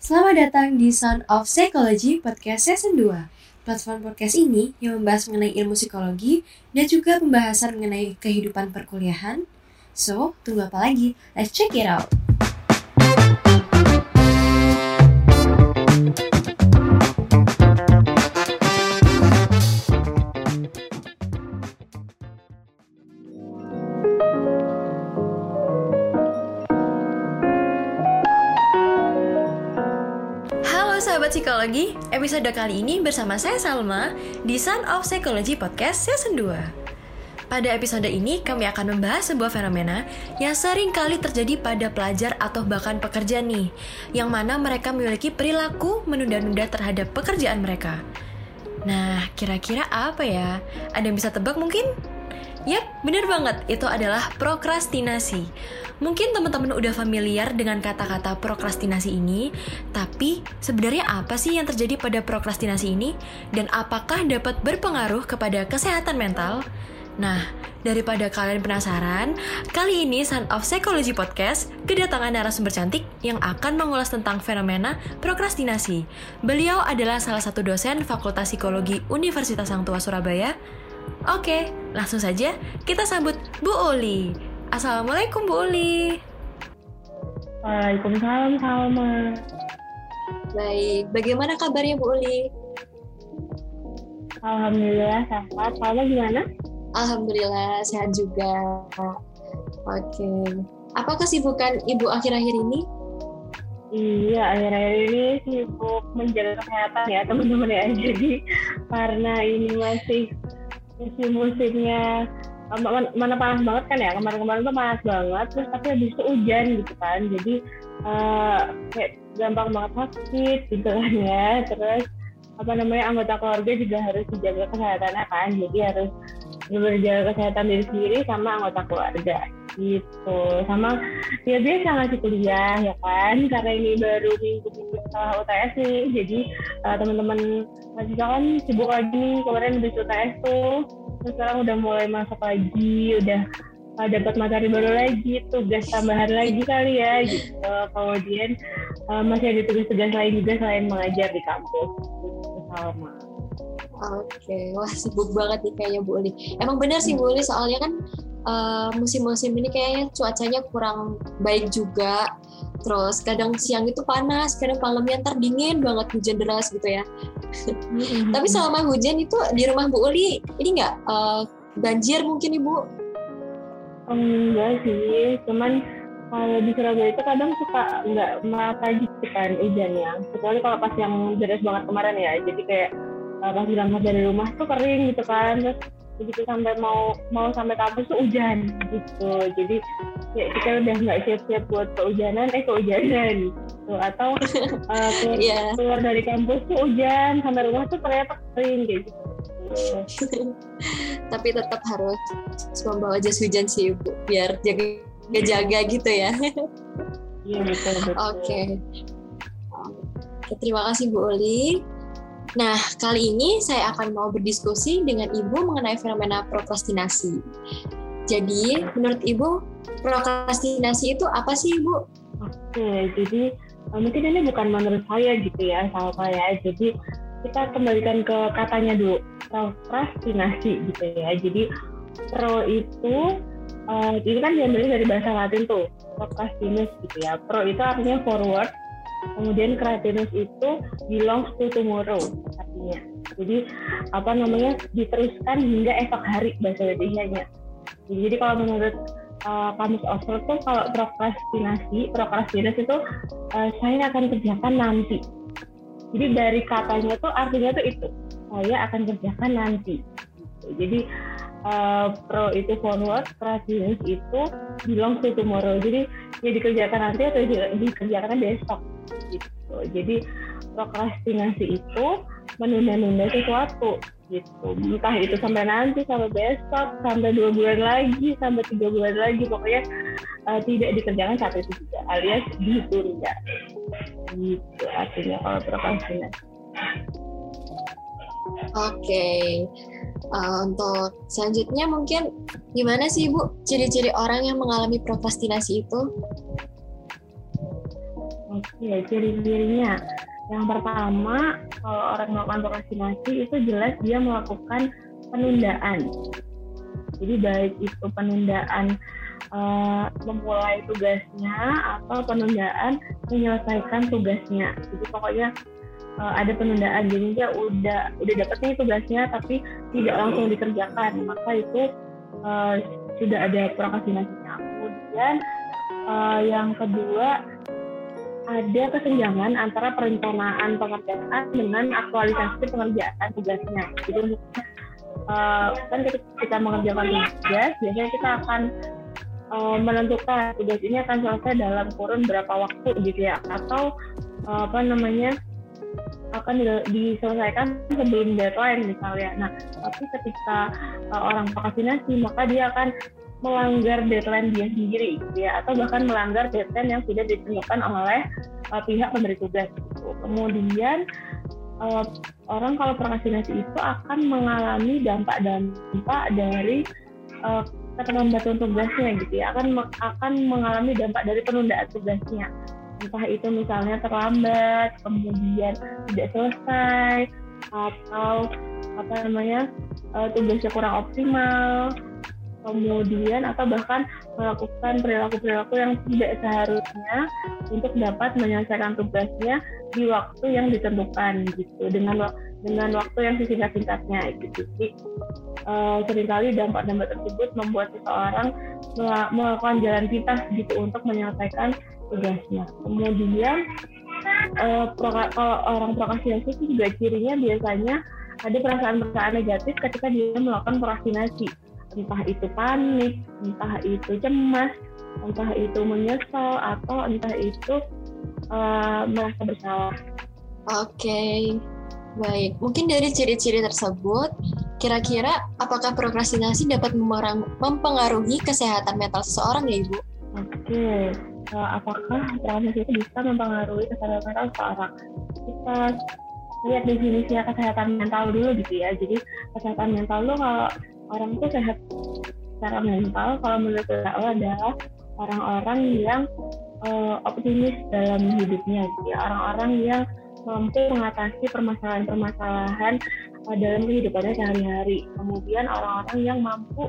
Selamat datang di Sound of Psychology Podcast Season 2. Platform podcast ini yang membahas mengenai ilmu psikologi dan juga pembahasan mengenai kehidupan perkuliahan. So, tunggu apa lagi? Let's check it out! Sahabat psikologi, episode kali ini bersama saya Salma di Sun of Psychology Podcast Season 2. Pada episode ini kami akan membahas sebuah fenomena yang sering kali terjadi pada pelajar atau bahkan pekerja nih, yang mana mereka memiliki perilaku menunda-nunda terhadap pekerjaan mereka. Nah, kira-kira apa ya? Ada yang bisa tebak mungkin? Yap, bener banget. Itu adalah prokrastinasi. Mungkin teman-teman udah familiar dengan kata-kata prokrastinasi ini, tapi sebenarnya apa sih yang terjadi pada prokrastinasi ini? Dan apakah dapat berpengaruh kepada kesehatan mental? Nah, daripada kalian penasaran, kali ini Sun of Psychology Podcast kedatangan narasumber cantik yang akan mengulas tentang fenomena prokrastinasi. Beliau adalah salah satu dosen Fakultas Psikologi Universitas Sang Tua Surabaya. Oke, langsung saja kita sambut Bu Uli. Assalamualaikum Bu Uli. Waalaikumsalam Salma. Baik, bagaimana kabarnya Bu Uli? Alhamdulillah sehat. Salma gimana? Alhamdulillah sehat juga. Oke. Apa kesibukan Ibu akhir-akhir ini? Iya, akhir-akhir ini sibuk menjaga kesehatan ya teman-teman ya. Jadi karena ini masih musim-musimnya mana, mana panas banget kan ya? Kemarin-kemarin tuh panas banget terus tapi habis itu hujan gitu kan. Jadi uh, kayak gampang banget sakit gitu kan ya. Terus apa namanya anggota keluarga juga harus dijaga kesehatannya kan. Jadi harus berjaga kesehatan diri sendiri sama anggota keluarga gitu. Sama ya biasa ngasih kuliah ya kan? Karena ini baru minggu minggu setelah UTS nih jadi uh, teman-teman masih kan sibuk lagi nih. Kemarin habis UTS tuh. Terus sekarang udah mulai masuk lagi. Udah uh, dapat materi baru lagi. Tugas tambahan lagi kali ya gitu. Kemudian uh, masih ada tugas-tugas lain juga selain mengajar di kampus. Sama. Oke, wah sibuk banget nih kayaknya Bu Uli. Emang benar sih Bu Uli, soalnya kan musim-musim uh, ini kayaknya cuacanya kurang baik juga. Terus kadang siang itu panas, kadang malamnya ntar dingin banget hujan deras gitu ya. Mm-hmm. Tapi selama hujan itu di rumah Bu Uli ini nggak uh, banjir mungkin Ibu? Enggak sih, cuman kalau di Surabaya itu kadang suka nggak merata gitu kan hujannya. Kecuali kalau pas yang deras banget kemarin ya, jadi kayak uh, pas berangkat dari rumah tuh kering gitu kan, terus begitu sampai mau mau sampai kampus tuh hujan gitu. Jadi ya kita udah nggak siap-siap buat kehujanan eh kehujanan gitu. Atau uh, keluar, yeah. keluar dari kampus tuh hujan sampai rumah tuh ternyata kering kayak gitu. Tapi tetap harus membawa jas hujan sih bu biar jaga jaga gitu ya. Iya betul betul. Oke. Okay. terima kasih Bu Oli Nah, kali ini saya akan mau berdiskusi dengan Ibu mengenai fenomena prokrastinasi. Jadi, menurut Ibu, prokrastinasi itu apa sih, Ibu? Oke, jadi mungkin ini bukan menurut saya gitu ya, sama saya. Jadi, kita kembalikan ke katanya dulu, prokrastinasi gitu ya. Jadi, pro itu, uh, ini kan diambil dari bahasa Latin tuh, prokrastinus gitu ya. Pro itu artinya forward, kemudian kreatinus itu belongs to tomorrow artinya. Jadi apa namanya diteruskan hingga esok hari bahasa Indonesia-nya. Jadi kalau menurut uh, kamus Oxford tuh kalau prokrastinasi prokrastinasi itu uh, saya akan kerjakan nanti. Jadi dari katanya tuh artinya tuh itu saya akan kerjakan nanti. Jadi uh, pro itu forward, kreatinus itu belong to tomorrow. Jadi ya dikerjakan nanti atau dikerjakan besok gitu. Jadi prokrastinasi itu menunda-nunda sesuatu gitu. Entah itu sampai nanti, sampai besok, sampai dua bulan lagi, sampai tiga bulan lagi, pokoknya uh, tidak dikerjakan saat itu juga, alias ditunda. Gitu artinya kalau prokrastinasi. Oke, okay. Uh, untuk selanjutnya mungkin gimana sih Bu ciri-ciri orang yang mengalami prokrastinasi itu? Oke, Ya, ciri-cirinya. Yang pertama, kalau orang melakukan prokrastinasi itu jelas dia melakukan penundaan. Jadi baik itu penundaan uh, memulai tugasnya atau penundaan menyelesaikan tugasnya. Jadi pokoknya uh, ada penundaan. Jadi dia udah udah dapetnya tugasnya tapi tidak langsung dikerjakan. Maka itu uh, sudah ada prokrastinasinya. Kemudian uh, yang kedua ada kesenjangan antara perencanaan pekerjaan dengan aktualisasi pengerjaan tugasnya. Jadi uh, kan kita mengerjakan tugas, biasanya kita akan menentukan tugas ini akan selesai dalam kurun berapa waktu gitu ya, atau apa namanya akan diselesaikan sebelum deadline misalnya. Nah, tapi ketika uh, orang vaksinasi maka dia akan melanggar deadline dia sendiri gitu ya atau bahkan melanggar deadline yang sudah ditentukan oleh uh, pihak pemberi tugas gitu. kemudian uh, orang kalau prokrastinasi itu akan mengalami dampak-dampak dari uh, keterlambatan tugasnya gitu ya akan akan mengalami dampak dari penundaan tugasnya entah itu misalnya terlambat kemudian tidak selesai atau apa namanya uh, tugasnya kurang optimal kemudian atau bahkan melakukan perilaku-perilaku yang tidak seharusnya untuk dapat menyelesaikan tugasnya di waktu yang ditentukan gitu dengan dengan waktu yang sesingkat-singkatnya gitu. Jadi uh, sering kali dampak-dampak tersebut membuat seseorang melakukan jalan pintas gitu untuk menyelesaikan tugasnya. Kemudian uh, kalau orang prokrastinasi itu juga cirinya biasanya ada perasaan-perasaan negatif ketika dia melakukan prokrastinasi entah itu panik, entah itu cemas, entah itu menyesal atau entah itu uh, merasa bersalah. Oke, okay. baik. Mungkin dari ciri-ciri tersebut, kira-kira apakah prokrastinasi dapat mempengaruhi kesehatan mental seseorang ya Ibu? Oke, okay. Eh, apakah prokrastinasi itu bisa mempengaruhi kesehatan mental seseorang? Kita lihat definisi kesehatan mental dulu gitu ya. Jadi kesehatan mental lo kalau orang tuh sehat secara mental kalau menurut WHO adalah orang-orang yang uh, optimis dalam hidupnya gitu ya orang-orang yang mampu mengatasi permasalahan-permasalahan uh, dalam kehidupannya sehari-hari kemudian orang-orang yang mampu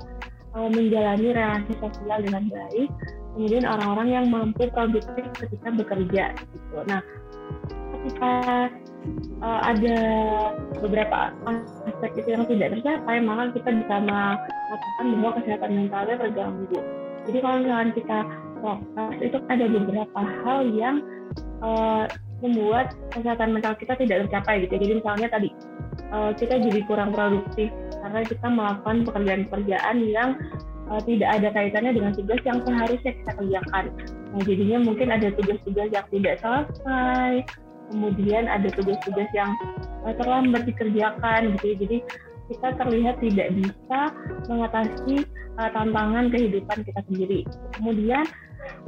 menjalani relasi sosial dengan baik kemudian orang-orang yang mampu produktif ketika bekerja gitu nah ketika uh, ada beberapa aspek itu yang tidak tercapai, maka kita bisa mengatakan bahwa kesehatan mentalnya terganggu. Jadi kalau misalkan kita fokus, itu ada beberapa hal yang uh, membuat kesehatan mental kita tidak tercapai gitu. Jadi misalnya tadi uh, kita jadi kurang produktif karena kita melakukan pekerjaan-pekerjaan yang uh, tidak ada kaitannya dengan tugas yang seharusnya kita kerjakan. Nah, jadinya mungkin ada tugas-tugas yang tidak selesai, kemudian ada tugas-tugas yang uh, terlambat dikerjakan gitu ya. Jadi kita terlihat tidak bisa mengatasi uh, tantangan kehidupan kita sendiri. Kemudian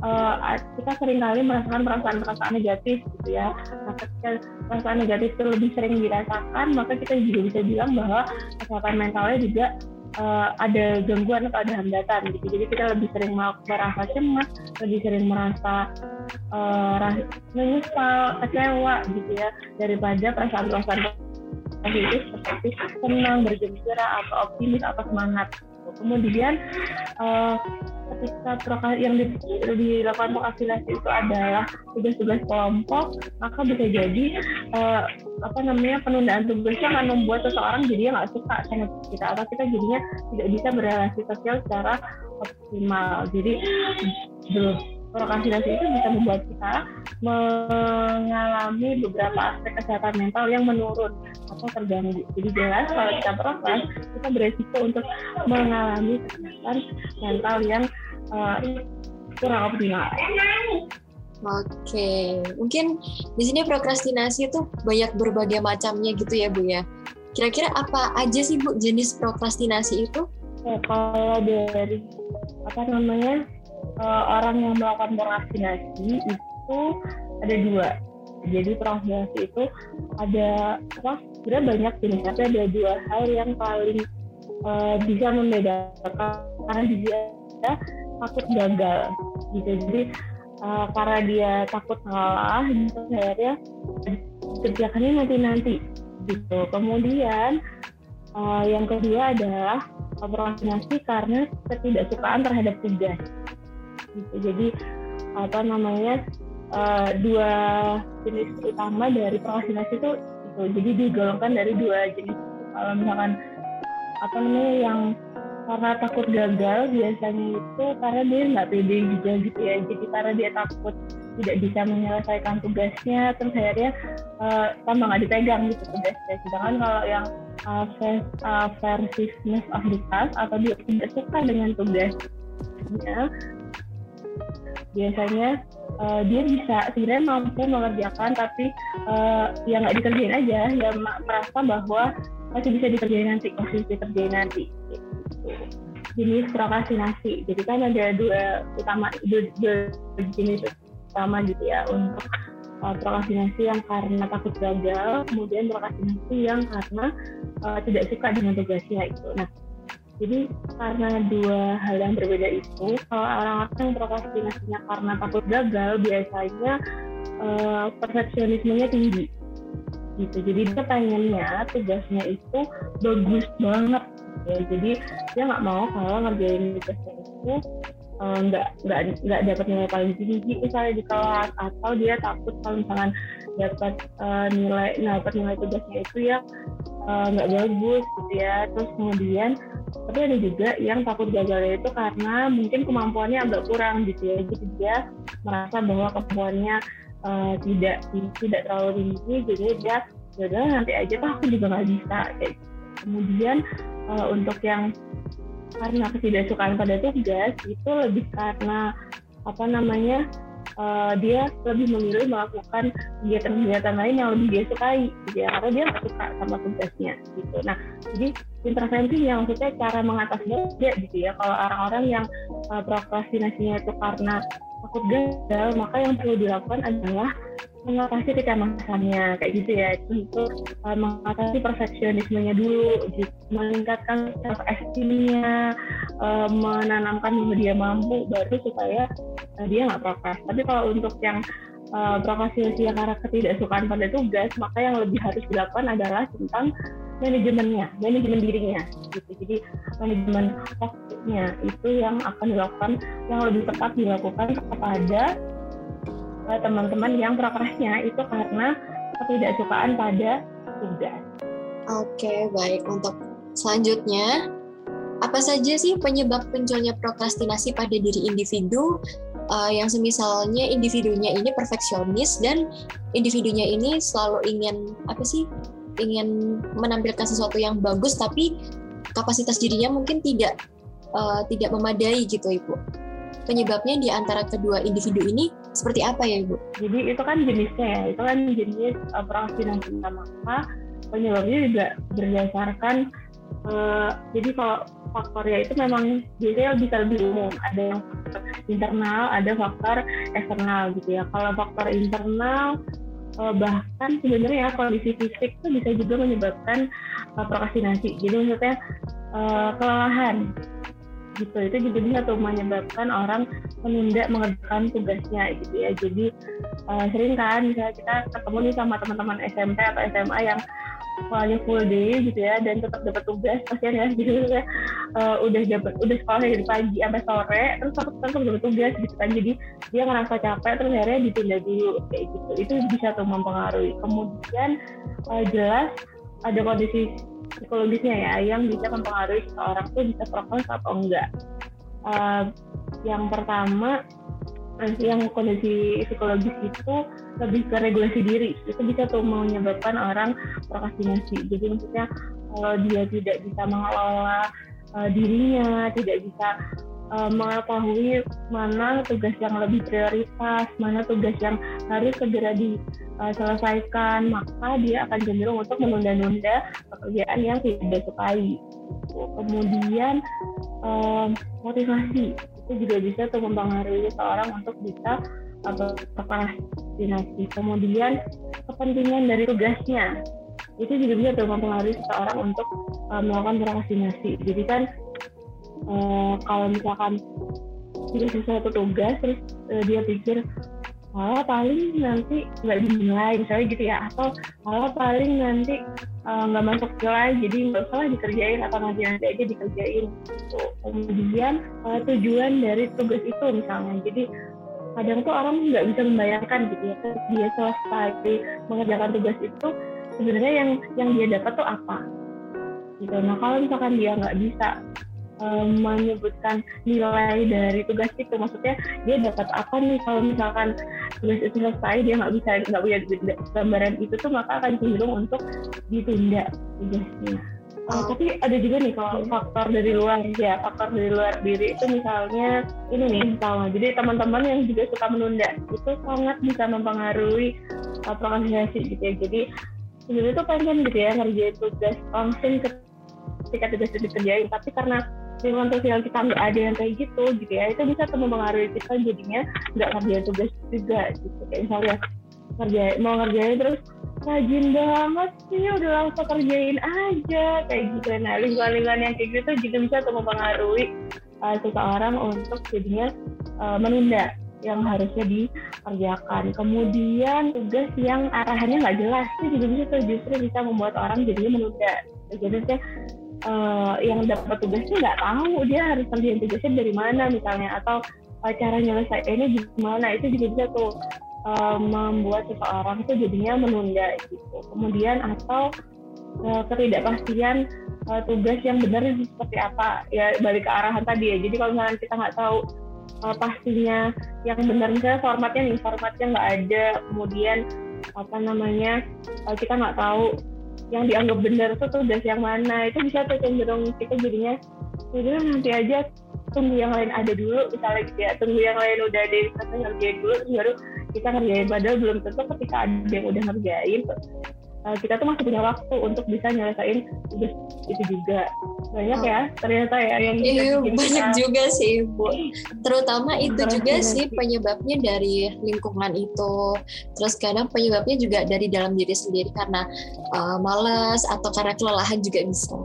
uh, kita sering kali merasakan perasaan-perasaan negatif gitu ya. Nah, ketika perasaan negatif itu lebih sering dirasakan, maka kita juga bisa bilang bahwa kesehatan mentalnya juga uh, ada gangguan atau ada hambatan gitu. Jadi kita lebih sering merasa cemas, lebih sering merasa uh, menyesal, kecewa gitu ya daripada perasaan-perasaan positif seperti senang, bergembira atau optimis atau semangat. Kemudian uh, ketika yang dilakukan vaksinasi itu adalah tugas-tugas kelompok, maka bisa jadi uh, apa namanya penundaan tugasnya akan membuat seseorang jadi nggak suka sama kita atau kita jadinya tidak bisa berrelasi sosial secara optimal. Jadi prokrastinasi itu bisa membuat kita mengalami beberapa aspek kesehatan mental yang menurun atau terganggu. Jadi jelas kalau kita prokras, kita beresiko untuk mengalami kesehatan mental yang uh, kurang optimal. Oke, mungkin di sini prokrastinasi itu banyak berbagai macamnya gitu ya Bu ya. Kira-kira apa aja sih Bu jenis prokrastinasi itu? Ya, kalau dari apa namanya uh, orang yang melakukan prokrastinasi itu ada dua. Jadi prokrastinasi itu ada apa? Sebenarnya banyak jenis, ada dua hal yang paling uh, bisa membedakan karena dia takut gagal gitu. Jadi uh, karena dia takut kalah gitu akhirnya kerjakannya nanti nanti gitu kemudian uh, yang kedua adalah prokrastinasi karena ketidaksukaan terhadap tugas gitu. Jadi apa namanya uh, dua jenis utama dari prokrastinasi itu itu jadi digolongkan dari dua jenis. Kalau misalkan apa namanya yang karena takut gagal biasanya itu karena dia nggak pede juga gitu ya. Jadi karena dia takut tidak bisa menyelesaikan tugasnya terus akhirnya uh, tambah nggak dipegang gitu tugasnya. Sedangkan kalau yang uh, uh, of the task atau dia tidak suka dengan tugasnya biasanya uh, dia bisa sebenarnya mampu mengerjakan tapi uh, ya nggak dikerjain aja. Ya merasa bahwa masih bisa dikerjain nanti masih bisa dikerjain nanti. Jenis prokrastinasi. Jadi kan ada dua utama dua, dua jenis utama gitu ya untuk uh, prokrastinasi. Yang karena takut gagal kemudian prokrastinasi yang karena uh, tidak suka dengan tugasnya itu. Nah jadi karena dua hal yang berbeda itu kalau orang-orang yang prokrastinasinya karena takut gagal biasanya uh, perfeksionismenya tinggi. Gitu. Jadi dia pengennya tugasnya itu bagus banget. Ya jadi dia nggak mau kalau ngerjain tugasnya itu eh, nggak uh, nggak nggak dapat nilai paling tinggi. Misalnya di kelas atau dia takut kalau misalkan dapat uh, nilai dapat nilai tugasnya itu ya nggak uh, bagus gitu ya. Terus kemudian tapi ada juga yang takut gagal itu karena mungkin kemampuannya agak kurang gitu ya. Jadi dia merasa bahwa kemampuannya uh, tidak tidak terlalu tinggi. Jadi dia ya nanti aja tuh aku juga nggak bisa kayak gitu. kemudian uh, untuk yang karena ketidaksukaan pada tugas itu lebih karena apa namanya uh, dia lebih memilih melakukan kegiatan-kegiatan lain yang lebih dia sukai gitu ya. Karena dia suka sama tugasnya gitu. Nah jadi intervensi yang maksudnya cara mengatasinya gitu ya. Kalau orang-orang yang uh, prokrastinasinya itu karena takut gagal maka yang perlu dilakukan adalah mengatasi kecemasannya kayak gitu ya. Untuk uh, mengatasi perfeksionismenya dulu gitu. meningkatkan self esteemnya uh, menanamkan bahwa dia mampu baru supaya uh, dia nggak prokras tapi kalau untuk yang uh, prokrastinasi karena ketidaksukaan pada tugas maka yang lebih harus dilakukan adalah tentang manajemennya manajemen dirinya gitu. Jadi manajemen waktunya itu yang akan dilakukan yang lebih tepat dilakukan kepada teman-teman yang prokrasnya itu karena ketidaksukaan pada tugas. Oke, baik. Untuk selanjutnya, apa saja sih penyebab munculnya prokrastinasi pada diri individu uh, yang semisalnya individunya ini perfeksionis dan individunya ini selalu ingin apa sih ingin menampilkan sesuatu yang bagus tapi kapasitas dirinya mungkin tidak uh, tidak memadai gitu ibu penyebabnya di antara kedua individu ini seperti apa ya Ibu? Jadi itu kan jenisnya ya, itu kan jenis uh, prokrastinasi maka penyebabnya juga berdasarkan uh, jadi kalau faktornya itu memang biasanya bisa lebih umum. Ada yang faktor internal ada faktor eksternal gitu ya. Kalau faktor internal uh, bahkan sebenarnya kondisi fisik itu bisa juga menyebabkan uh, prokrastinasi. Jadi maksudnya kelelahan gitu. Itu juga bisa tuh menyebabkan orang menunda mengerjakan tugasnya gitu ya. Jadi uh, sering kan misalnya kita ketemu nih sama teman-teman SMP atau SMA yang sekolahnya full day gitu ya dan tetap dapat tugas kasihan ya. Gitu ya uh, udah dapat udah sekolah dari pagi sampai sore terus tetap tetap dapat tugas gitu kan. Jadi dia ngerasa capek terus akhirnya ditunda dulu kayak gitu. Itu bisa tuh mempengaruhi. Kemudian uh, jelas ada kondisi psikologisnya ya yang bisa mempengaruhi seseorang tuh bisa prokes atau enggak. Uh, yang pertama yang kondisi psikologis itu lebih ke regulasi diri itu bisa tuh menyebabkan orang prokrastinasi jadi maksudnya kalau dia tidak bisa mengelola uh, dirinya tidak bisa uh, mengetahui mana tugas yang lebih prioritas, mana tugas yang harus segera diselesaikan, maka dia akan cenderung untuk menunda-nunda pekerjaan yang tidak disukai. Kemudian uh, motivasi itu juga bisa tuh mempengaruhi seorang untuk bisa prokrastinasi. Kemudian kepentingan dari tugasnya itu juga bisa tuh mempengaruhi seseorang untuk uh, melakukan prokrastinasi. Jadi kan uh, kalau misalkan tidak sesuatu tugas terus uh, dia pikir malah paling nanti nggak dinilai misalnya gitu ya. Atau malah paling nanti eh, nggak uh, masuk nilai jadi nggak usah dikerjain atau nanti nanti aja dikerjain. Gitu. kemudian uh, tujuan dari tugas itu misalnya. Jadi kadang tuh orang nggak bisa membayangkan gitu ya dia selesai mengerjakan tugas itu sebenarnya yang yang dia dapat tuh apa? Gitu. Nah kalau misalkan dia nggak bisa um, menyebutkan nilai dari tugas itu. Maksudnya dia dapat apa nih? Kalau misalkan tugas itu selesai dia nggak bisa nggak punya gambaran itu tuh maka akan cenderung untuk ditunda tugasnya. Uh, tapi ada juga nih kalau faktor dari luar ya faktor dari luar diri itu misalnya ini nih sama. Jadi teman-teman yang juga suka menunda itu sangat bisa mempengaruhi uh, prokrastinasi gitu ya. Jadi sebenarnya itu pengen gitu ya ngerjain tugas langsung ketika tugas itu dikerjain. Tapi karena lingkungan sosial kita nggak ada yang kayak gitu gitu ya itu bisa mempengaruhi kita jadinya nggak ngerjain tugas juga gitu kayak misalnya ngerjain mau ngerjain terus rajin banget sih udah langsung kerjain aja kayak gitu nah lingkungan-lingkungan yang kayak gitu juga bisa mempengaruhi uh, seseorang untuk jadinya uh, menunda yang harusnya dikerjakan. Kemudian tugas yang arahannya nggak jelas itu juga bisa tuh justru bisa membuat orang jadinya menunda. Jadi uh, yang dapat tugasnya nggak tahu dia harus kerjain tugasnya dari mana misalnya atau uh, cara nyelesainnya gimana itu juga bisa tuh uh, membuat seseorang itu jadinya menunda gitu. Kemudian atau uh, ketidakpastian uh, tugas yang benar seperti apa ya balik ke arahan tadi ya. Jadi kalau misalnya kita nggak tahu uh, pastinya yang benar misalnya formatnya nih formatnya nggak ada, kemudian apa namanya kita nggak tahu yang dianggap benar itu tugas yang mana. Itu bisa tuh cenderung kita jadinya udah nanti aja tunggu yang lain ada dulu. Misalnya gitu ya tunggu yang lain udah ada kita ngerjain dulu. Baru kita ngerjain padahal belum tentu ketika ada yang udah ngerjain uh, kita tuh masih punya waktu untuk bisa nyelesain tugas itu juga banyak ya ternyata ya yang iya, banyak kita. juga sih bu terutama itu Terus juga sih penyebabnya dari lingkungan itu terus kadang penyebabnya juga dari dalam diri sendiri karena uh, malas atau karena kelelahan juga bisa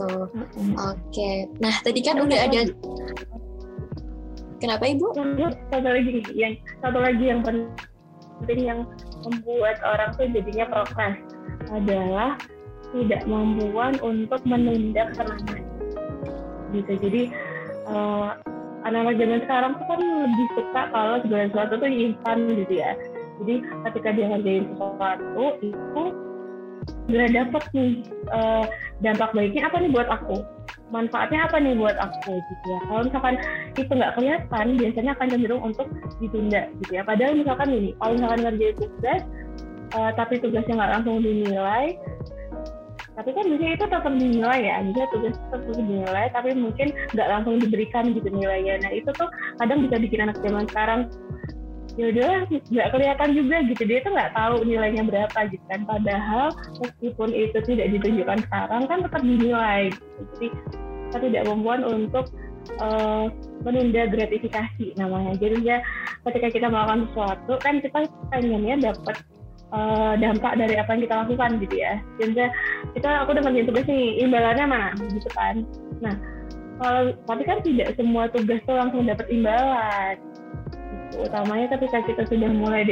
tuh mm-hmm. oke okay. nah tadi kan udah ada kenapa ibu satu lagi yang satu lagi yang penting yang membuat orang tuh jadinya progres adalah tidak mampuan untuk menunda kesenangan gitu. Jadi uh, anak-anak zaman sekarang tuh kan lebih suka kalau segala sesuatu tuh instan gitu ya. Jadi ketika dia ngerjain sesuatu itu segera dapat nih uh, dampak baiknya apa nih buat aku? Manfaatnya apa nih buat aku? Gitu ya. Kalau misalkan itu nggak kelihatan biasanya akan cenderung untuk ditunda gitu ya. Padahal misalkan ini kalau misalkan ngerjain tugas uh, tapi tugasnya nggak langsung dinilai. Tapi kan biasanya itu tetap dinilai ya. Bisa tugas tetap dinilai tapi mungkin nggak langsung diberikan gitu nilainya. Nah itu tuh kadang bisa bikin anak zaman sekarang ya udah nggak kelihatan juga gitu. Dia tuh nggak tahu nilainya berapa gitu kan. Padahal meskipun itu tidak ditunjukkan sekarang kan tetap dinilai gitu. jadi kita tidak mampuan untuk uh, menunda gratifikasi namanya. Jadi ya ketika kita melakukan sesuatu kan kita pengennya dapat uh, dampak dari apa yang kita lakukan gitu ya. Jadi kita aku udah ngerjain tugas nih, imbalannya mana gitu kan. Nah, kalau tapi kan tidak semua tugas tuh langsung dapat imbalan. Gitu. Utamanya ketika kita sudah mulai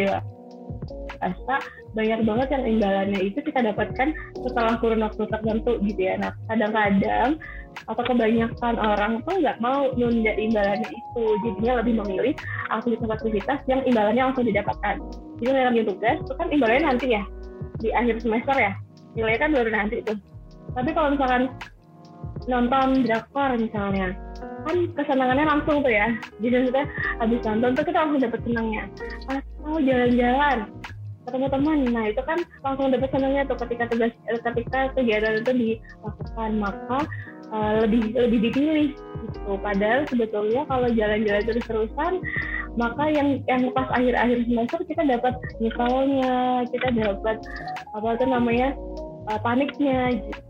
dewasa, banyak banget yang imbalannya itu kita dapatkan setelah kurun waktu tertentu gitu ya. Nah, kadang-kadang atau kebanyakan orang tuh nggak mau nunda imbalannya itu, jadinya lebih memilih aktivitas-aktivitas yang imbalannya langsung didapatkan. Jadi nilai tugas itu kan imbalannya nanti ya di akhir semester ya. Nilai kan baru nanti itu tapi kalau misalkan nonton drakor misalnya kan kesenangannya langsung tuh ya. Jadi maksudnya habis nonton tuh kita langsung dapet senangnya. Atau jalan-jalan ketemu teman. Nah itu kan langsung dapet senangnya tuh ketika tugas eh, ketika kegiatan itu dilakukan. Maka uh, lebih lebih dipilih gitu. Padahal sebetulnya kalau jalan-jalan terus-terusan maka yang yang pas akhir-akhir semester kita dapat misalnya kita dapat apa itu namanya uh, paniknya gitu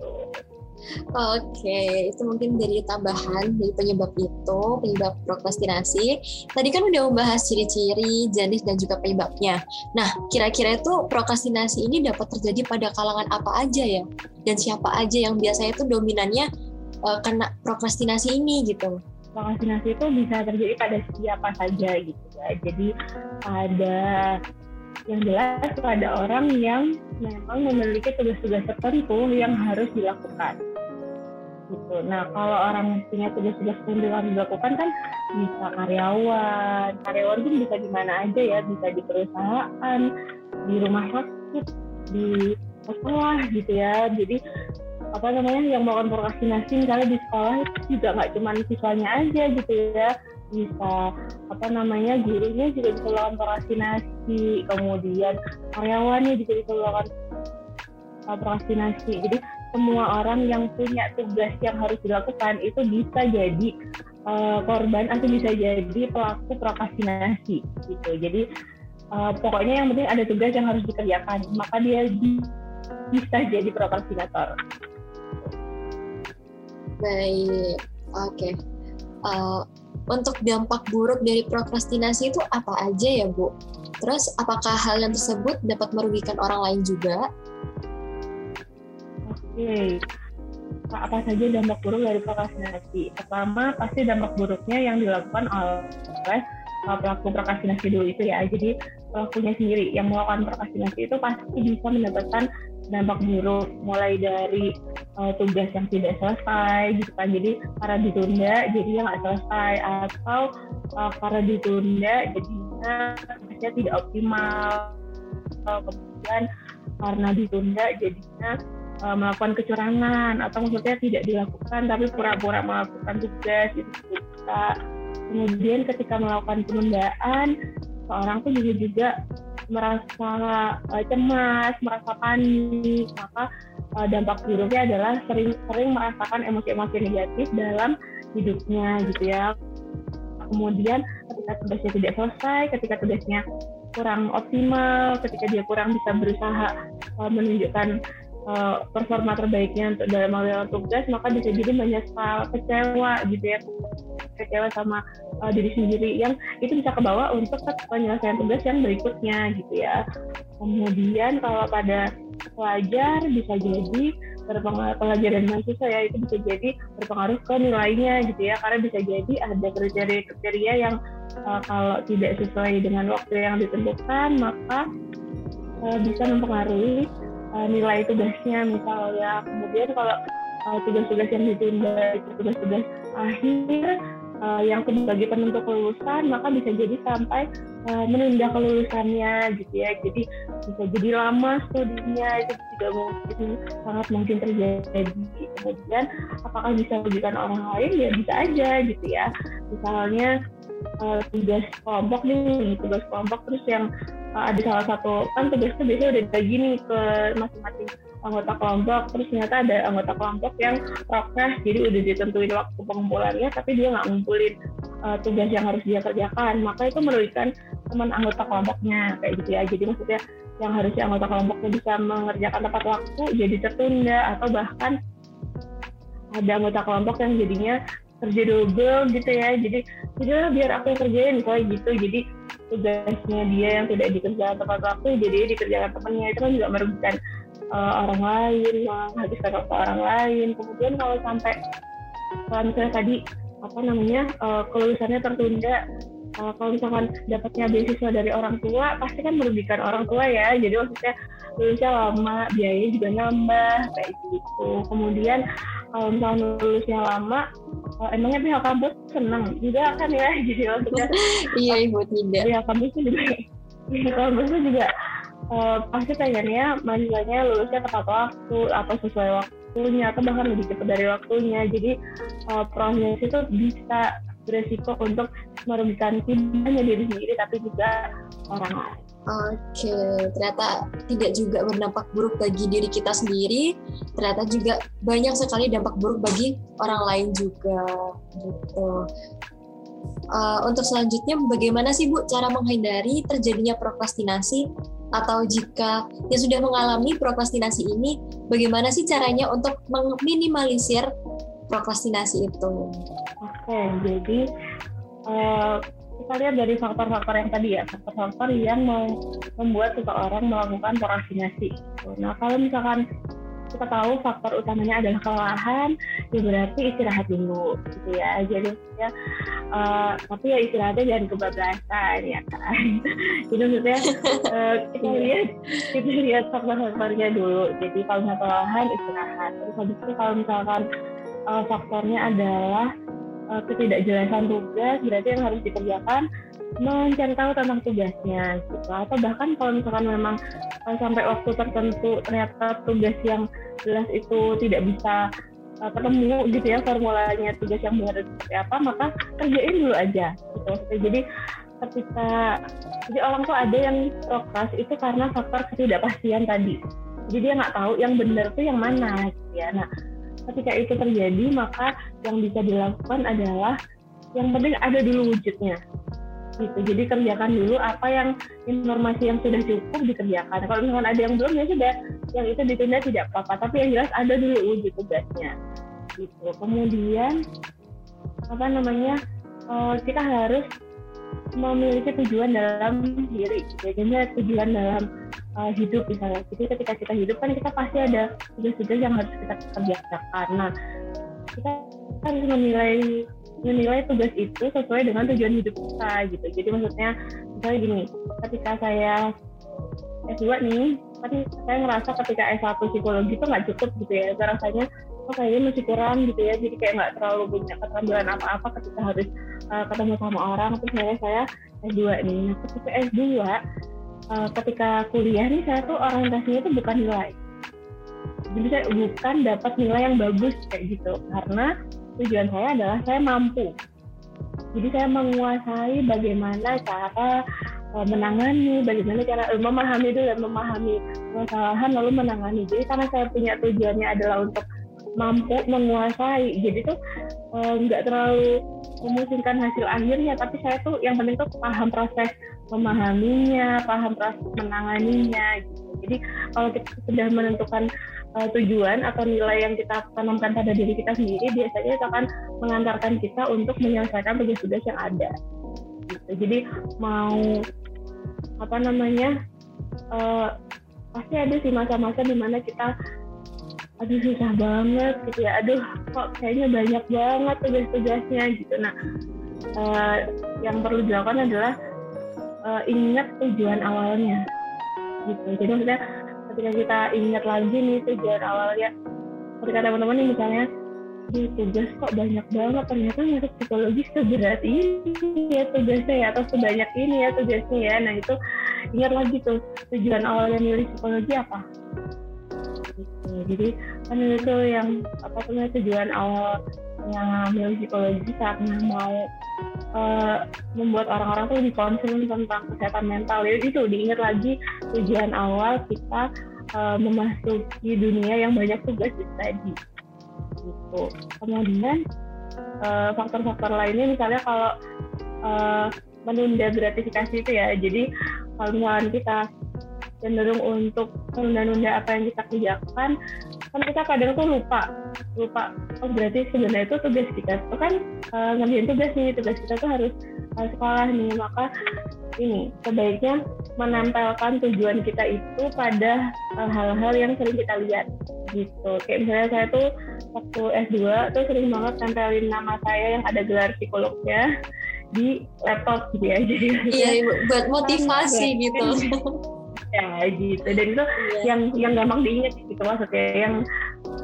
Oke, itu mungkin dari tambahan dari penyebab itu, penyebab prokrastinasi. Tadi kan udah membahas ciri-ciri, jenis, dan juga penyebabnya. Nah, kira-kira itu prokrastinasi ini dapat terjadi pada kalangan apa aja ya? Dan siapa aja yang biasanya itu dominannya uh, kena prokrastinasi ini gitu? prokrastinasi itu bisa terjadi pada siapa saja gitu ya. Jadi ada yang jelas pada orang yang memang memiliki tugas-tugas tertentu yang harus dilakukan gitu. Nah kalau orang punya tugas-tugas yang harus dilakukan kan bisa karyawan, karyawan pun bisa di mana aja ya, bisa di perusahaan, di rumah sakit, di sekolah gitu ya. Jadi apa namanya yang melakukan prokrastinasi misalnya di sekolah juga nggak cuma siswanya aja gitu ya bisa apa namanya gurunya juga bisa melakukan prokrastinasi kemudian karyawannya juga bisa melakukan prokrastinasi jadi semua orang yang punya tugas yang harus dilakukan itu bisa jadi uh, korban atau bisa jadi pelaku prokrastinasi gitu jadi uh, pokoknya yang penting ada tugas yang harus dikerjakan maka dia bisa jadi prokrastinator Baik, oke. Okay. Uh, untuk dampak buruk dari prokrastinasi itu apa aja ya, Bu? Terus, apakah hal yang tersebut dapat merugikan orang lain juga? Oke, okay. Nah, apa saja dampak buruk dari prokrastinasi? Pertama, pasti dampak buruknya yang dilakukan oleh pelaku prokrastinasi dulu itu ya. Jadi pelakunya sendiri yang melakukan prokrastinasi itu pasti bisa mendapatkan dampak buruk mulai dari uh, tugas yang tidak selesai gitu kan jadi karena ditunda jadi nggak selesai atau uh, karena ditunda jadinya tugasnya tidak optimal uh, kemudian karena ditunda jadinya uh, melakukan kecurangan atau maksudnya tidak dilakukan tapi pura-pura melakukan tugas itu bisa kemudian ketika melakukan penundaan seorang tuh juga juga merasa uh, cemas, merasa panik, maka uh, dampak buruknya adalah sering-sering merasakan emosi-emosi negatif dalam hidupnya gitu ya. Kemudian ketika tugasnya tidak selesai, ketika tugasnya kurang optimal, ketika dia kurang bisa berusaha uh, menunjukkan uh, performa terbaiknya untuk dalam melakukan tugas, maka bisa jadi menyesal, kecewa gitu ya kecewa sama uh, diri sendiri yang itu bisa kebawa untuk penyelesaian tugas yang berikutnya gitu ya. Kemudian kalau pada pelajar bisa jadi berpengaruh pelajar dan mahasiswa ya itu bisa jadi berpengaruh ke nilainya gitu ya karena bisa jadi ada kriteria-kriteria yang uh, kalau tidak sesuai dengan waktu yang ditentukan maka uh, bisa mempengaruhi uh, nilai tugasnya misalnya kemudian kalau tugas-tugas yang ditunda tugas-tugas akhir uh, yang sebagai penentu kelulusan maka bisa jadi sampai uh, menunda kelulusannya gitu ya. Jadi bisa jadi lama studinya itu juga mungkin sangat mungkin terjadi. Kemudian apakah bisa merugikan orang lain? Ya bisa aja gitu ya. Misalnya uh, tugas kelompok nih tugas kelompok terus yang uh, ada salah satu kan tugasnya biasanya udah dibagi nih ke masing-masing anggota kelompok. Terus ternyata ada anggota kelompok yang prokes jadi udah ditentuin waktu pengumpulannya tapi dia nggak ngumpulin uh, tugas yang harus dia kerjakan. Maka itu merugikan teman anggota kelompoknya kayak gitu ya. Jadi maksudnya yang harusnya anggota kelompoknya bisa mengerjakan tepat waktu jadi tertunda atau bahkan ada anggota kelompok yang jadinya kerja double gitu ya. Jadi biar aku kerjain misalnya gitu. Jadi tugasnya dia yang tidak dikerjakan tepat waktu jadi dikerjakan temannya itu kan juga merugikan uh, orang lain menghabiskan waktu orang lain. Kemudian kalau sampai kalau misalnya tadi apa namanya uh, kelulusannya tertunda uh, kalau misalkan dapatnya beasiswa dari orang tua pasti kan merugikan orang tua ya. Jadi maksudnya lulusnya lama biayanya juga nambah kayak gitu. Kemudian kalau misalnya lulusnya lama uh, emangnya pihak kampus senang juga kan ya jadi maksudnya iya ibu tidak. pihak kampus juga pihak kampus juga uh, pasti pengennya mahasiswanya lulusnya tepat waktu atau sesuai waktunya atau bahkan lebih cepat dari waktunya. Jadi uh, proses itu bisa beresiko untuk merugikan tidak hanya diri sendiri tapi juga orang lain. Oke, ternyata tidak juga berdampak buruk bagi diri kita sendiri, ternyata juga banyak sekali dampak buruk bagi orang lain juga. Gitu. Uh, untuk selanjutnya, bagaimana sih Bu cara menghindari terjadinya prokrastinasi atau jika yang sudah mengalami prokrastinasi ini, bagaimana sih caranya untuk meminimalisir prokrastinasi itu? Oke, jadi uh, kita lihat dari faktor-faktor yang tadi ya, faktor-faktor yang membuat seseorang melakukan prokrastinasi. Nah, kalau misalkan kita tahu faktor utamanya adalah kelelahan ya berarti istirahat dulu gitu ya. Jadi ya uh, tapi ya istirahatnya jangan kebablasan ya kan? Jadi maksudnya uh, kita lihat kita lihat faktor-faktornya dulu. Jadi kalau misalnya kelelahan istirahat. Terus habis itu kalau misalkan uh, faktornya adalah uh, ketidakjelasan tugas berarti yang harus dikerjakan mencari tahu tentang tugasnya gitu. Atau bahkan kalau misalkan memang uh, sampai waktu tertentu ternyata tugas yang jelas itu tidak bisa uh, ketemu gitu ya formulanya tugas yang benar seperti apa maka kerjain dulu aja gitu. Jadi ketika jadi orang tuh ada yang prokras itu karena faktor ketidakpastian tadi. Jadi dia nggak tahu yang benar tuh yang mana gitu ya. Nah ketika itu terjadi maka yang bisa dilakukan adalah yang penting ada dulu wujudnya. Gitu. Jadi kerjakan dulu apa yang informasi yang sudah cukup dikerjakan. Kalau misalkan ada yang belum ya sudah. Yang itu ditunda tidak apa-apa. Tapi yang jelas ada dulu wujud tugasnya. Gitu. Kemudian apa namanya uh, kita harus memiliki tujuan dalam diri. Jadi tujuan dalam uh, hidup misalnya. Jadi ketika kita hidup kan kita pasti ada tugas-tugas yang harus kita kerjakan. Nah, kita harus menilai menilai tugas itu sesuai dengan tujuan hidup kita gitu. Jadi maksudnya misalnya gini, ketika saya S2 nih, kan saya ngerasa ketika S1 psikologi itu nggak cukup gitu ya. Saya rasanya oh kayaknya masih kurang gitu ya. Jadi kayak nggak terlalu banyak keterampilan apa-apa ketika harus uh, ketemu sama orang. Terus saya saya S2 nih. Nah, ketika S2 uh, ketika kuliah nih saya tuh orientasinya tuh bukan nilai. Jadi saya bukan dapat nilai yang bagus kayak gitu. Karena tujuan saya adalah saya mampu. Jadi saya menguasai bagaimana cara uh, menangani bagaimana cara uh, memahami itu dan memahami kesalahan lalu menangani. Jadi karena saya punya tujuannya adalah untuk mampu menguasai jadi tuh nggak terlalu memusingkan hasil akhirnya. Tapi saya tuh yang penting tuh paham proses memahaminya, paham proses menanganinya gitu. Jadi kalau kita sudah menentukan uh, tujuan atau nilai yang kita tanamkan pada diri kita sendiri, biasanya itu akan mengantarkan kita untuk menyelesaikan tugas-tugas yang ada. Gitu. Jadi mau apa namanya uh, pasti ada sih masa-masa di mana kita aduh susah banget gitu ya aduh kok kayaknya banyak banget tugas-tugasnya gitu nah uh, yang perlu dilakukan adalah uh, ingat tujuan awalnya. Gitu. Jadi maksudnya ketika kita ingat lagi nih tujuan awalnya ketika teman-teman nih misalnya di tugas kok banyak banget ternyata masuk psikologi seberat ini ya tugasnya ya atau sebanyak ini ya tugasnya ya. Nah itu ingat lagi tuh tujuan awalnya milih psikologi apa? Gitu. jadi kan itu yang apa tuh tujuan awal yang milih psikologi karena mau uh, membuat orang-orang tuh lebih concern tentang kesehatan mental. Ya itu diingat lagi tujuan awal kita uh, memasuki dunia yang banyak tugas tadi. Gitu. Kemudian uh, faktor-faktor lainnya misalnya kalau uh, menunda gratifikasi itu ya. Jadi kalau misalnya kita cenderung untuk menunda-nunda apa yang kita kerjakan kan kita kadang tuh lupa lupa oh berarti sebenarnya itu tugas kita. Itu kan uh, ngerjain tugas nih tugas kita tuh harus uh, sekolah nih. Maka ini sebaiknya menempelkan tujuan kita itu pada eh, hal-hal uh, yang sering kita lihat gitu. Kayak misalnya saya tuh waktu S2 tuh sering banget tempelin nama saya yang ada gelar psikolognya di laptop gitu ya. Jadi iya buat motivasi gitu ya gitu. Dan itu yeah. yang yang gampang diingat gitu maksudnya yang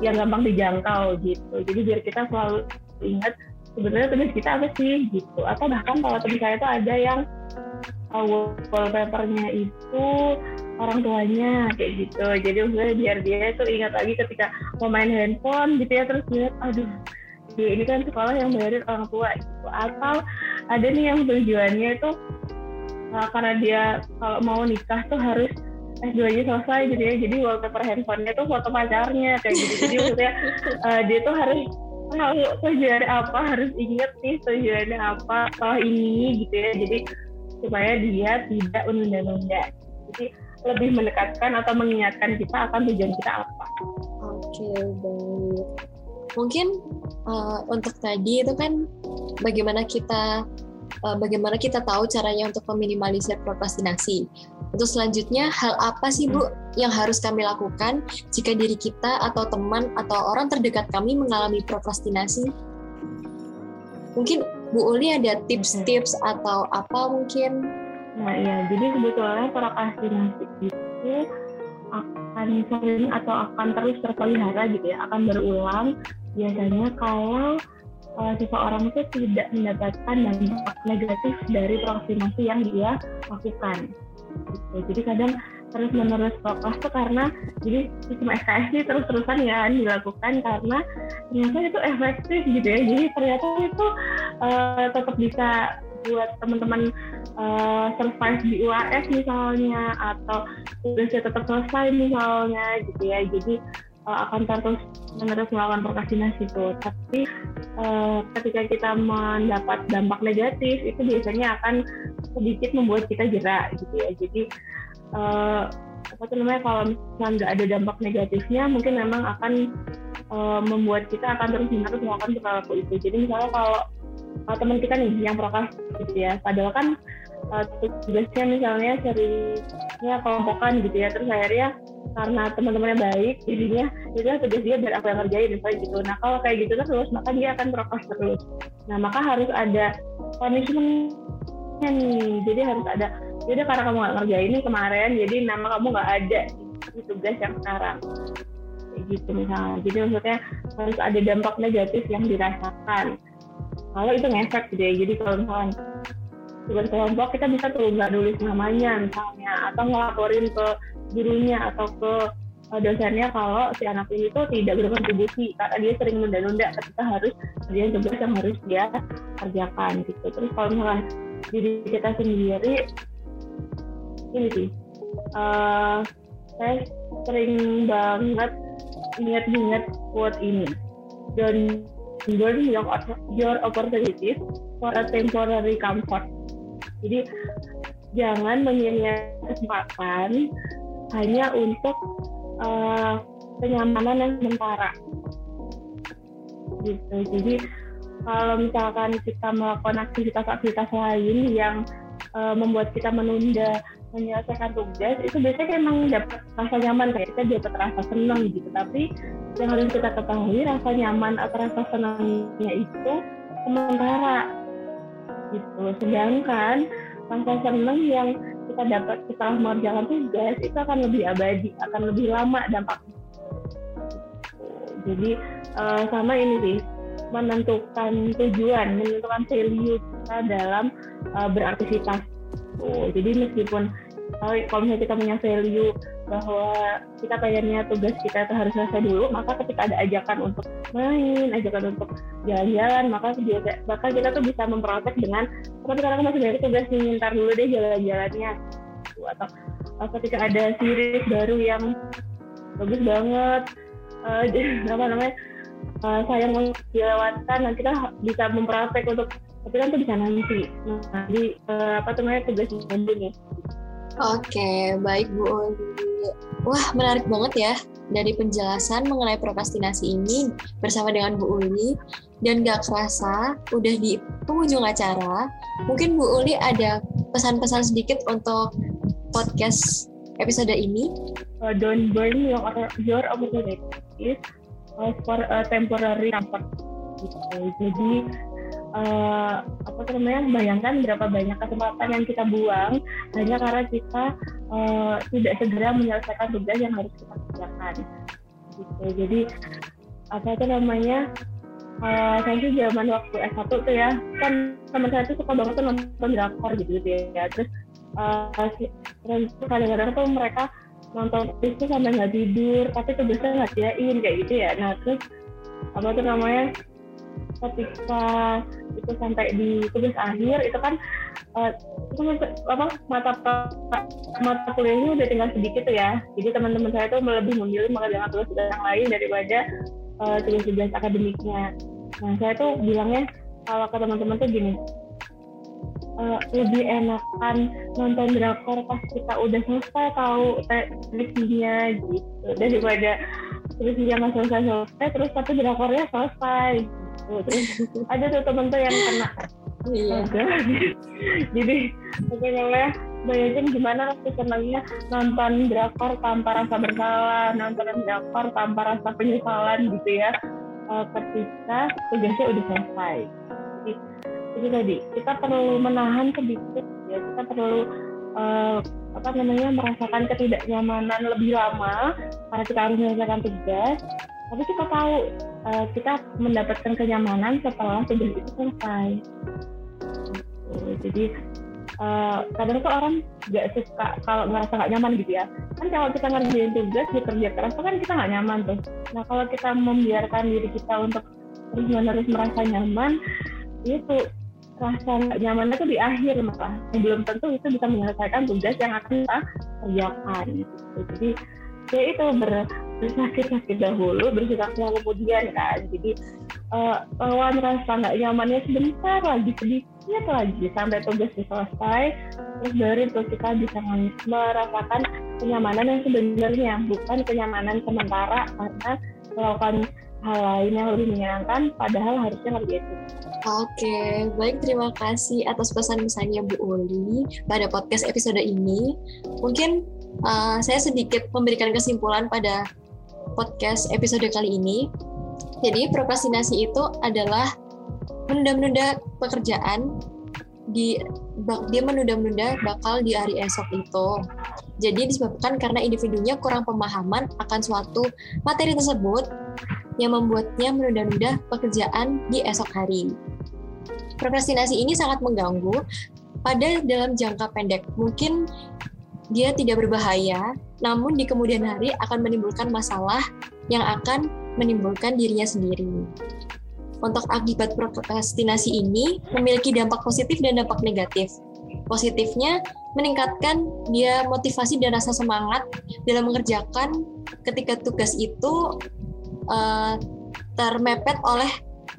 yang gampang dijangkau gitu. Jadi biar kita selalu ingat sebenarnya tugas kita apa sih gitu. Atau bahkan kalau teman saya itu ada yang uh, wallpapernya itu orang tuanya kayak gitu. Jadi maksudnya biar dia itu ingat lagi ketika mau main handphone gitu ya terus lihat aduh dia ini kan sekolah yang bayarin orang tua gitu. Atau ada nih yang tujuannya itu uh, karena dia kalau mau nikah tuh harus S2 nya selesai gitu ya. Jadi wallpaper handphonenya tuh foto pacarnya kayak gitu. Jadi maksudnya uh, dia tuh harus tahu tujuan apa harus inget nih tujuannya apa setelah ini gitu ya. Jadi supaya dia tidak menunda-nunda. Jadi lebih mendekatkan atau mengingatkan kita akan tujuan kita apa. Oke okay, baik. Mungkin uh, untuk tadi itu kan bagaimana kita uh, bagaimana kita tahu caranya untuk meminimalisir prokrastinasi. Untuk selanjutnya, hal apa sih Bu yang harus kami lakukan jika diri kita atau teman atau orang terdekat kami mengalami prokrastinasi? Mungkin Bu Uli ada tips-tips atau apa mungkin? Nah iya, jadi sebetulnya prokrastinasi itu akan sering atau akan terus terpelihara gitu ya, akan berulang biasanya kalau uh, seseorang itu tidak mendapatkan dampak negatif dari prokrastinasi yang dia lakukan. Gitu. Jadi kadang terus menerus prokras itu karena jadi sistem SKS ini terus terusan ya dilakukan karena ternyata itu efektif gitu ya. Jadi ternyata itu uh, tetap bisa buat teman-teman uh, survive di UAS misalnya atau tugasnya tetap selesai misalnya gitu ya. Jadi uh, akan terus menerus melakukan prokrastinasi itu. Tapi uh, ketika kita mendapat dampak negatif itu biasanya akan sedikit membuat kita jerak gitu ya. Jadi uh, apa tuh namanya kalau misalnya nggak ada dampak negatifnya mungkin memang akan uh, membuat kita akan terus menerus melakukan perilaku itu. Jadi misalnya kalau uh, teman kita nih yang prokras gitu ya, padahal kan uh, tugasnya misalnya seringnya kelompokan gitu ya, terus akhirnya karena teman-temannya baik jadinya itu tugas dia biar aku yang ngerjain misalnya gitu. Nah kalau kayak gitu terus maka dia akan prokes terus. Nah maka harus ada punishmentnya nih. Jadi harus ada jadi karena kamu nggak ngerjain ini kemarin jadi nama kamu nggak ada di tugas yang sekarang. Gitu misalnya. Jadi maksudnya harus ada dampak negatif yang dirasakan. Kalau itu ngefek gitu ya. Jadi kalau misalnya tugas kelompok kita bisa tuh nggak nulis namanya misalnya atau ngelaporin ke gurunya atau ke uh, dosennya kalau si anak ini tuh tidak berkontribusi karena dia sering nunda-nunda ketika harus kerjaan tugas yang harus dia kerjakan gitu. Terus kalau misalkan diri kita sendiri ini sih uh, saya sering banget ingat-ingat quote ini don't burn your, your opportunities for a temporary comfort jadi jangan menyia kesempatan hanya untuk uh, kenyamanan yang sementara. Gitu. Jadi kalau misalkan kita melakukan aktivitas-aktivitas lain yang uh, membuat kita menunda menyelesaikan tugas itu biasanya emang dapat rasa nyaman kayak kita dapat rasa senang gitu. Tapi yang harus kita ketahui rasa nyaman atau rasa senangnya itu sementara gitu sedangkan rasa senang yang kita dapat setelah mengerjakan tugas itu akan lebih abadi, akan lebih lama dampaknya. Jadi uh, sama ini sih menentukan tujuan, menentukan value kita dalam uh, beraktivitas. Oh, jadi meskipun kalau misalnya kita punya value bahwa kita pengennya tugas kita itu harus selesai dulu, maka ketika ada ajakan untuk main, ajakan untuk jalan-jalan, maka biasa, bahkan kita tuh bisa memprotek dengan, tapi aku masih dari tugas nih, dulu deh jalan-jalannya. Atau, atau ketika ada series baru yang bagus banget, uh, apa namanya, uh, sayang dilewatkan, dan kita bisa memprotek untuk tapi kan itu bisa nanti. Uh, apa namanya tugas ini Oke, baik Bu Oli. Wah, menarik banget ya dari penjelasan mengenai prokrastinasi ini bersama dengan Bu Uli. Dan gak kerasa, udah di penghujung acara. Mungkin Bu Uli ada pesan-pesan sedikit untuk podcast episode ini. Uh, don't burn your, your opportunities uh, for a temporary comfort. Gitu. Jadi uh, apa namanya bayangkan berapa banyak kesempatan yang kita buang hanya karena kita uh, tidak segera menyelesaikan tugas yang harus kita kerjakan. Gitu. Jadi apa itu namanya uh, saya sih zaman waktu S1 tuh ya kan teman saya tuh suka banget tuh nonton drakor gitu, gitu ya. Terus uh, kadang-kadang tuh mereka nonton itu sampai nggak tidur tapi tugasnya nggak diain kayak gitu ya. Nah terus apa tuh namanya ketika itu sampai di tugas akhir itu kan uh, itu apa mata mata kuliahnya udah tinggal sedikit ya. Jadi teman-teman saya tuh lebih memilih mengerjakan tugas-tugas yang lain daripada uh, tugas-tugas akademiknya. Nah saya tuh bilangnya kalau ke teman-teman tuh gini uh, lebih enakan nonton drakor pas kita udah selesai tahu tekniknya gitu daripada terus dia nggak selesai selesai terus tapi drakornya selesai gitu. terus ada tuh temen tuh yang kena. Iya. jadi pokoknya bayangin gimana nanti senangnya nonton drakor tanpa rasa bersalah nonton drakor tanpa rasa penyesalan gitu ya. Uh, ketika tugasnya udah selesai. Jadi itu tadi kita perlu menahan sedikit ya. Kita perlu uh, apa namanya merasakan ketidaknyamanan lebih lama. Karena kita harus menyelesaikan tugas tapi kita tahu uh, kita mendapatkan kenyamanan setelah tugas itu selesai. Jadi uh, kadang tuh orang nggak suka kalau ngerasa nggak nyaman gitu ya. Kan kalau kita ngerjain tugas di kerja keras kan kita nggak nyaman tuh. Nah kalau kita membiarkan diri kita untuk terus menerus merasa nyaman itu rasa nggak nyamannya tuh di akhir malah belum tentu itu bisa menyelesaikan tugas yang akan kita kerjakan gitu. jadi ya itu ber, bersakit-sakit dahulu bersikapnya kemudian kan jadi uh, lawan rasa nggak nyamannya sebentar lagi sedikit lagi sampai tugas selesai terus baru itu kita bisa merasakan kenyamanan yang sebenarnya bukan kenyamanan sementara karena melakukan hal lain yang lebih menyenangkan padahal harusnya lebih itu. Oke, baik terima kasih atas pesan-pesannya Bu Uli pada podcast episode ini. Mungkin uh, saya sedikit memberikan kesimpulan pada podcast episode kali ini. Jadi prokrastinasi itu adalah menunda-menunda pekerjaan di dia menunda-menunda bakal di hari esok itu. Jadi disebabkan karena individunya kurang pemahaman akan suatu materi tersebut yang membuatnya menunda-nunda pekerjaan di esok hari. Prokrastinasi ini sangat mengganggu pada dalam jangka pendek. Mungkin dia tidak berbahaya, namun di kemudian hari akan menimbulkan masalah yang akan menimbulkan dirinya sendiri. Untuk akibat prokrastinasi ini memiliki dampak positif dan dampak negatif. Positifnya meningkatkan dia motivasi dan rasa semangat dalam mengerjakan ketika tugas itu uh, termepet oleh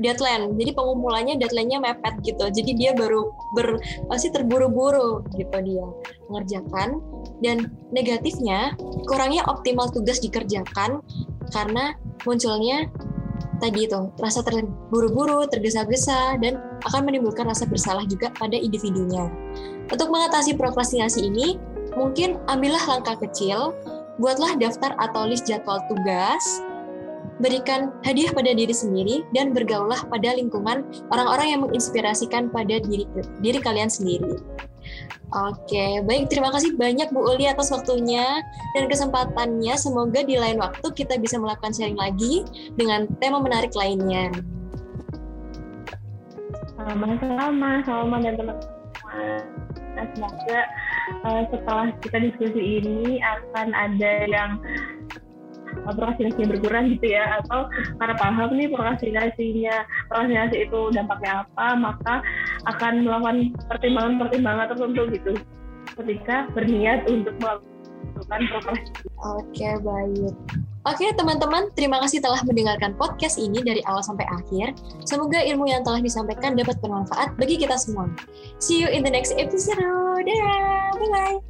deadline. Jadi pengumpulannya deadline-nya mepet gitu. Jadi dia baru ber pasti terburu-buru gitu dia mengerjakan dan negatifnya kurangnya optimal tugas dikerjakan karena munculnya tadi itu rasa terburu-buru, tergesa-gesa dan akan menimbulkan rasa bersalah juga pada individunya. Untuk mengatasi prokrastinasi ini, mungkin ambillah langkah kecil, buatlah daftar atau list jadwal tugas, berikan hadiah pada diri sendiri dan bergaullah pada lingkungan orang-orang yang menginspirasikan pada diri diri kalian sendiri. Oke, baik terima kasih banyak Bu Uli atas waktunya dan kesempatannya. Semoga di lain waktu kita bisa melakukan sharing lagi dengan tema menarik lainnya. Sama-sama, sama dan teman-teman. Semoga uh, setelah kita diskusi ini akan ada yang prokrastinasinya berkurang gitu ya atau karena paham nih prokrastinasinya prokrastinasi itu dampaknya apa maka akan melakukan pertimbangan-pertimbangan tertentu gitu ketika berniat untuk melakukan prokrastinasi. Oke okay, baik. Oke okay, teman-teman, terima kasih telah mendengarkan podcast ini dari awal sampai akhir. Semoga ilmu yang telah disampaikan dapat bermanfaat bagi kita semua. See you in the next episode. Dadah, bye-bye.